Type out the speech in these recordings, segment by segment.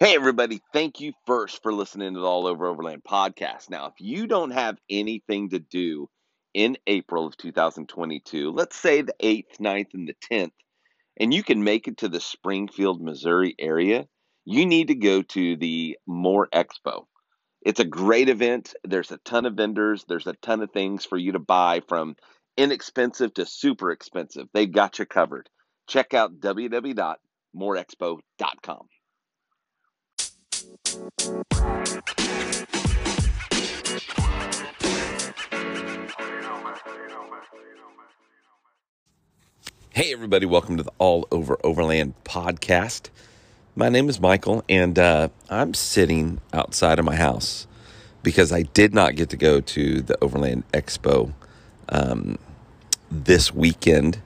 Hey, everybody. Thank you first for listening to the All Over Overland podcast. Now, if you don't have anything to do in April of 2022, let's say the 8th, 9th, and the 10th, and you can make it to the Springfield, Missouri area, you need to go to the More Expo. It's a great event. There's a ton of vendors, there's a ton of things for you to buy from inexpensive to super expensive. They've got you covered. Check out www.moreexpo.com. Hey, everybody, welcome to the All Over Overland podcast. My name is Michael, and uh, I'm sitting outside of my house because I did not get to go to the Overland Expo um, this weekend.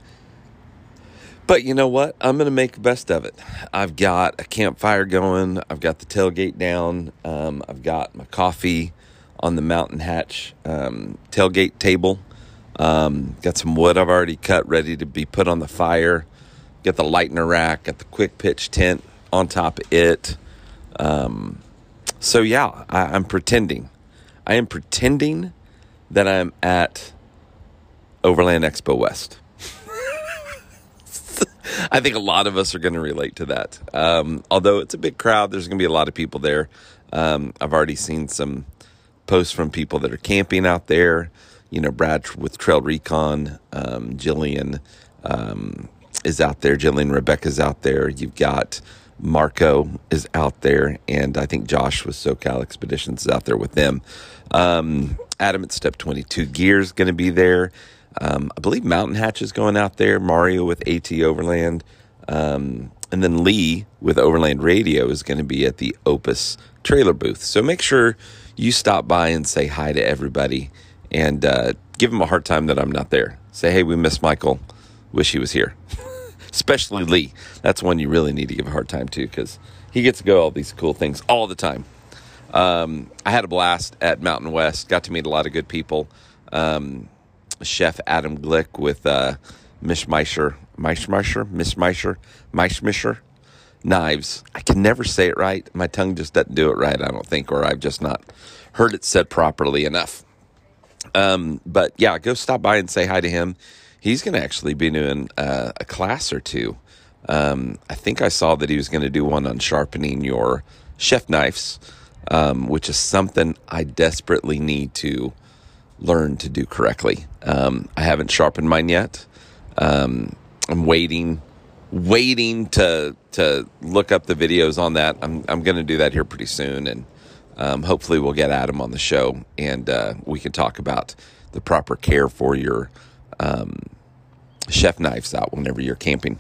But you know what? I'm going to make the best of it. I've got a campfire going, I've got the tailgate down, um, I've got my coffee on the Mountain Hatch um, tailgate table. Um, got some wood I've already cut ready to be put on the fire. Got the Leitner rack, got the quick pitch tent on top of it. Um, so yeah, I, I'm pretending. I am pretending that I'm at Overland Expo West. I think a lot of us are going to relate to that. Um, although it's a big crowd, there's going to be a lot of people there. Um, I've already seen some posts from people that are camping out there you know, Brad with Trail Recon, um, Jillian um, is out there, Jillian Rebecca's out there. You've got Marco is out there, and I think Josh with SoCal Expeditions is out there with them. Um, Adam at Step 22 Gear is going to be there. Um, I believe Mountain Hatch is going out there. Mario with AT Overland. Um, and then Lee with Overland Radio is going to be at the Opus trailer booth. So make sure you stop by and say hi to everybody and uh, give him a hard time that I'm not there. Say, hey, we miss Michael. Wish he was here. Especially Lee. That's one you really need to give a hard time to because he gets to go all these cool things all the time. Um, I had a blast at Mountain West. Got to meet a lot of good people. Um, Chef Adam Glick with uh, Mish Meisher, Meischmeischer, Miss Meischer, Meischmischer knives. I can never say it right. My tongue just doesn't do it right, I don't think, or I've just not heard it said properly enough. Um, but yeah, go stop by and say hi to him. He's going to actually be doing uh, a class or two. Um, I think I saw that he was going to do one on sharpening your chef knives, um, which is something I desperately need to learn to do correctly. Um, I haven't sharpened mine yet. Um, I'm waiting, waiting to to look up the videos on that. I'm I'm going to do that here pretty soon, and um, hopefully, we'll get Adam on the show and uh, we can talk about the proper care for your um, chef knives out whenever you're camping.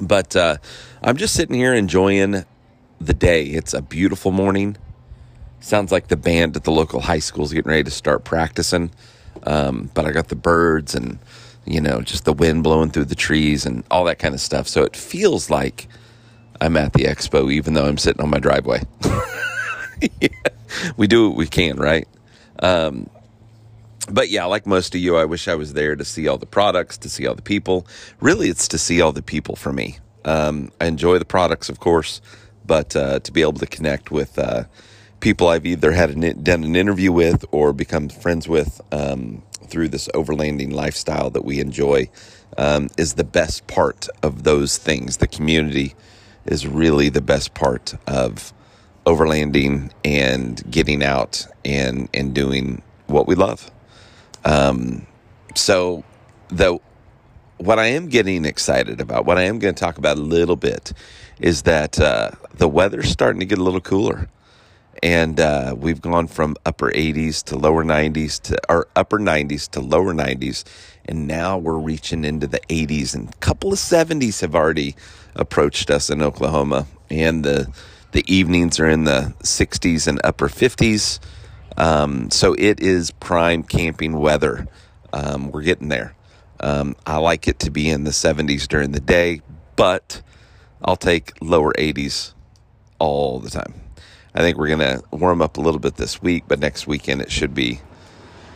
But uh, I'm just sitting here enjoying the day. It's a beautiful morning. Sounds like the band at the local high school is getting ready to start practicing. Um, but I got the birds and, you know, just the wind blowing through the trees and all that kind of stuff. So it feels like I'm at the expo, even though I'm sitting on my driveway. yeah, we do what we can, right? Um, but yeah, like most of you, I wish I was there to see all the products, to see all the people. Really, it's to see all the people for me. Um, I enjoy the products, of course, but uh, to be able to connect with uh, people I've either had an, done an interview with or become friends with um, through this overlanding lifestyle that we enjoy um, is the best part of those things. The community is really the best part of overlanding and getting out and and doing what we love. Um, so the what I am getting excited about, what I am going to talk about a little bit, is that uh, the weather's starting to get a little cooler, and uh, we've gone from upper 80s to lower 90s to or upper 90s to lower 90s, and now we're reaching into the 80s, and a couple of 70s have already approached us in Oklahoma, and the the evenings are in the 60s and upper 50s. Um, so it is prime camping weather. Um, we're getting there. Um, I like it to be in the 70s during the day, but I'll take lower 80s all the time. I think we're gonna warm up a little bit this week, but next weekend it should be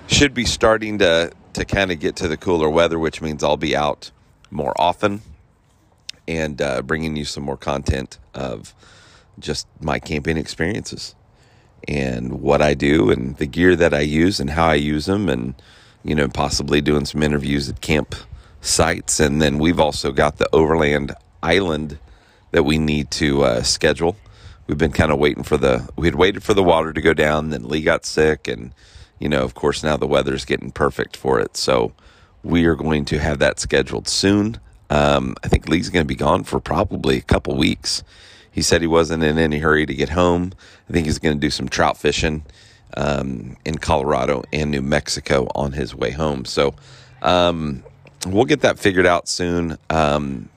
should be starting to to kind of get to the cooler weather, which means I'll be out more often and uh, bringing you some more content of just my camping experiences and what I do and the gear that I use and how I use them and you know possibly doing some interviews at camp sites. And then we've also got the overland island that we need to uh, schedule we've been kind of waiting for the we had waited for the water to go down then lee got sick and you know of course now the weather's getting perfect for it so we are going to have that scheduled soon um, i think lee's going to be gone for probably a couple weeks he said he wasn't in any hurry to get home. I think he's going to do some trout fishing um, in Colorado and New Mexico on his way home. So um, we'll get that figured out soon. Um,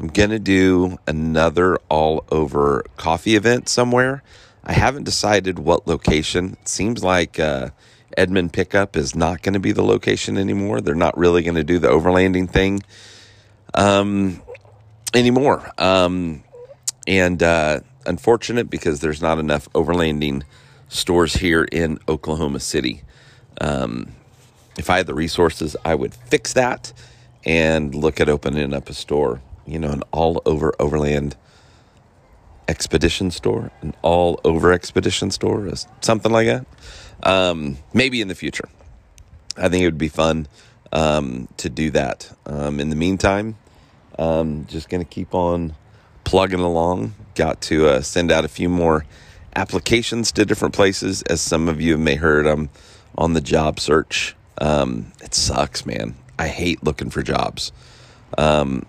I'm going to do another all over coffee event somewhere. I haven't decided what location. It seems like uh, Pickup is not going to be the location anymore. They're not really going to do the overlanding thing um, anymore. Um, and uh, unfortunate because there's not enough overlanding stores here in Oklahoma City. Um, if I had the resources, I would fix that and look at opening up a store, you know, an all over overland expedition store, an all over expedition store, or something like that. Um, maybe in the future. I think it would be fun um, to do that. Um, in the meantime, um, just going to keep on plugging along. Got to uh, send out a few more applications to different places. As some of you may heard, I'm on the job search. Um, it sucks, man. I hate looking for jobs. Um,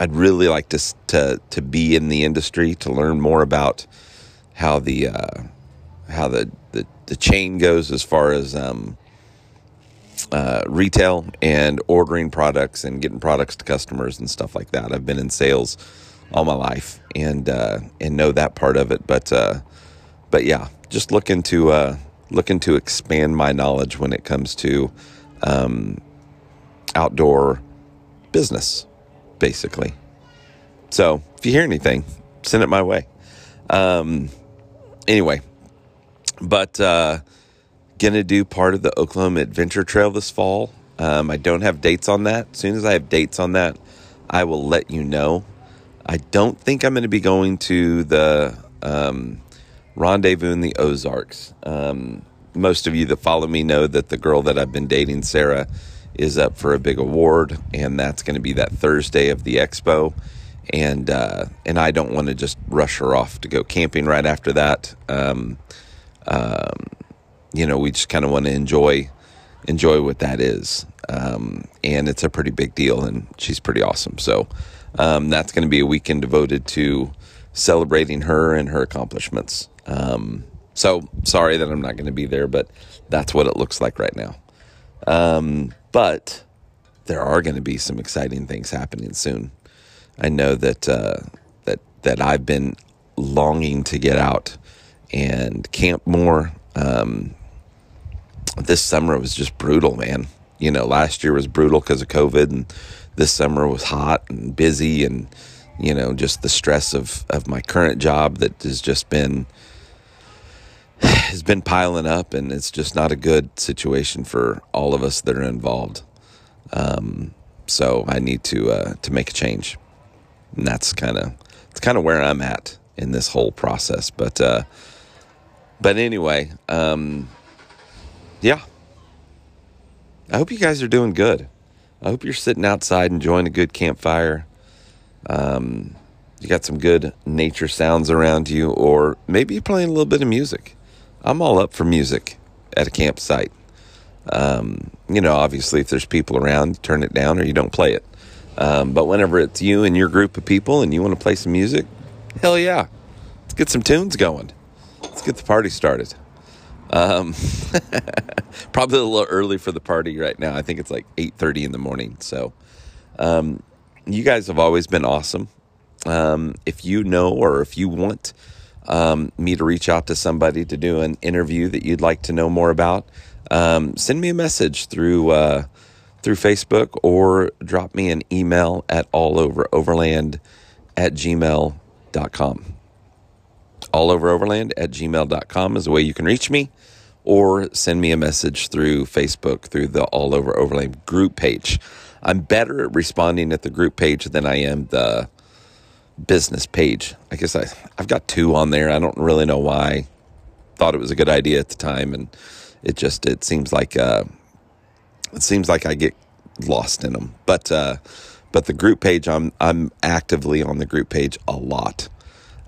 I'd really like to to to be in the industry to learn more about how the uh, how the, the, the chain goes as far as um, uh, retail and ordering products and getting products to customers and stuff like that. I've been in sales all my life and uh, and know that part of it. But uh, but yeah, just looking to uh, looking to expand my knowledge when it comes to um, outdoor business, basically. So if you hear anything, send it my way. Um, anyway, but uh, gonna do part of the Oklahoma Adventure Trail this fall. Um, I don't have dates on that. As soon as I have dates on that, I will let you know. I don't think I'm going to be going to the um, rendezvous in the Ozarks. Um, most of you that follow me know that the girl that I've been dating, Sarah, is up for a big award, and that's going to be that Thursday of the expo. And uh, and I don't want to just rush her off to go camping right after that. Um, um you know, we just kind of want to enjoy enjoy what that is, um, and it's a pretty big deal, and she's pretty awesome. So um, that's going to be a weekend devoted to celebrating her and her accomplishments. Um, so sorry that I'm not going to be there, but that's what it looks like right now. But there are going to be some exciting things happening soon. I know that uh, that that I've been longing to get out and camp more. Um, this summer was just brutal, man. You know, last year was brutal because of COVID, and this summer was hot and busy and you know just the stress of of my current job that has just been has been piling up and it's just not a good situation for all of us that are involved um, so I need to uh, to make a change and that's kind of it's kind of where I'm at in this whole process but uh, but anyway um, yeah I hope you guys are doing good I hope you're sitting outside enjoying a good campfire. Um, you got some good nature sounds around you, or maybe you're playing a little bit of music. I'm all up for music at a campsite. Um, you know, obviously, if there's people around, turn it down or you don't play it. Um, but whenever it's you and your group of people and you want to play some music, hell yeah. Let's get some tunes going. Let's get the party started. Um, probably a little early for the party right now. I think it's like 8:30 in the morning. So, um, you guys have always been awesome. Um, if you know or if you want um, me to reach out to somebody to do an interview that you'd like to know more about, um, send me a message through uh, through Facebook or drop me an email at alloveroverland at gmail.com overland at gmail.com is the way you can reach me or send me a message through Facebook through the All Over Overland group page. I'm better at responding at the group page than I am the business page. I guess I I've got two on there. I don't really know why. Thought it was a good idea at the time, and it just it seems like uh, it seems like I get lost in them. But uh, but the group page, I'm I'm actively on the group page a lot.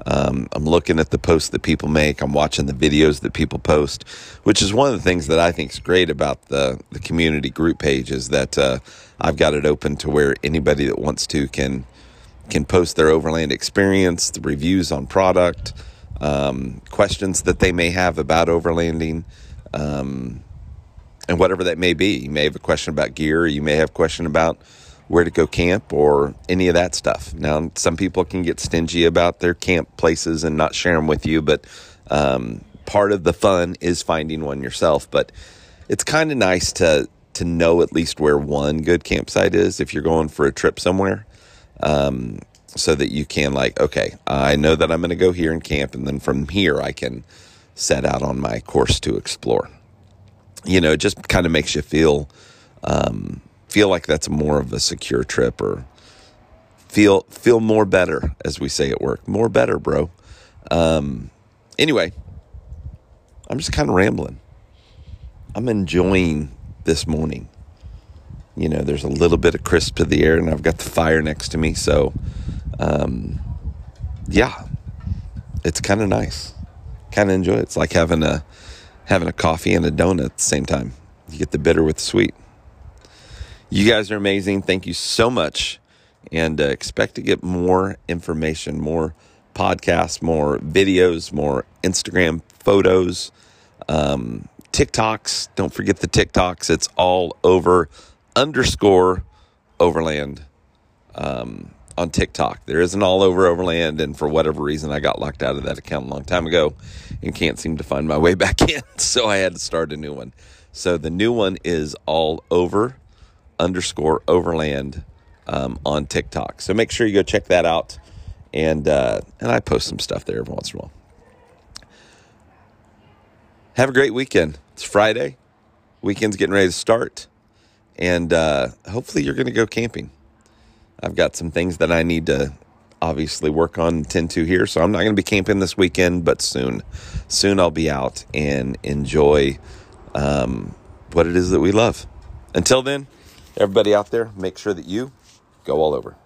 Um, I'm looking at the posts that people make. I'm watching the videos that people post, which is one of the things that I think is great about the the community group page is that uh, I've got it open to where anybody that wants to can can post their overland experience, the reviews on product, um, questions that they may have about overlanding, um, and whatever that may be. You may have a question about gear, you may have a question about where to go camp or any of that stuff. Now, some people can get stingy about their camp places and not share them with you, but um, part of the fun is finding one yourself. But it's kind of nice to to know at least where one good campsite is if you're going for a trip somewhere. Um, so that you can like, okay, I know that I'm going to go here and camp, and then from here I can set out on my course to explore. You know, it just kind of makes you feel um, feel like that's more of a secure trip, or feel feel more better, as we say at work, more better, bro. Um, anyway, I'm just kind of rambling. I'm enjoying this morning. You know, there's a little bit of crisp to the air, and I've got the fire next to me. So, um, yeah, it's kind of nice. Kind of enjoy it. It's like having a having a coffee and a donut at the same time. You get the bitter with the sweet. You guys are amazing. Thank you so much, and uh, expect to get more information, more podcasts, more videos, more Instagram photos. Um, TikToks. Don't forget the TikToks. It's all over underscore overland um, on TikTok. There is an all over overland, and for whatever reason, I got locked out of that account a long time ago and can't seem to find my way back in. So I had to start a new one. So the new one is all over underscore overland um, on TikTok. So make sure you go check that out. And uh, and I post some stuff there every once in a while. Have a great weekend. It's Friday. Weekend's getting ready to start. And uh, hopefully you're going to go camping. I've got some things that I need to obviously work on and tend to here. So I'm not going to be camping this weekend, but soon. Soon I'll be out and enjoy um, what it is that we love. Until then, everybody out there, make sure that you go all over.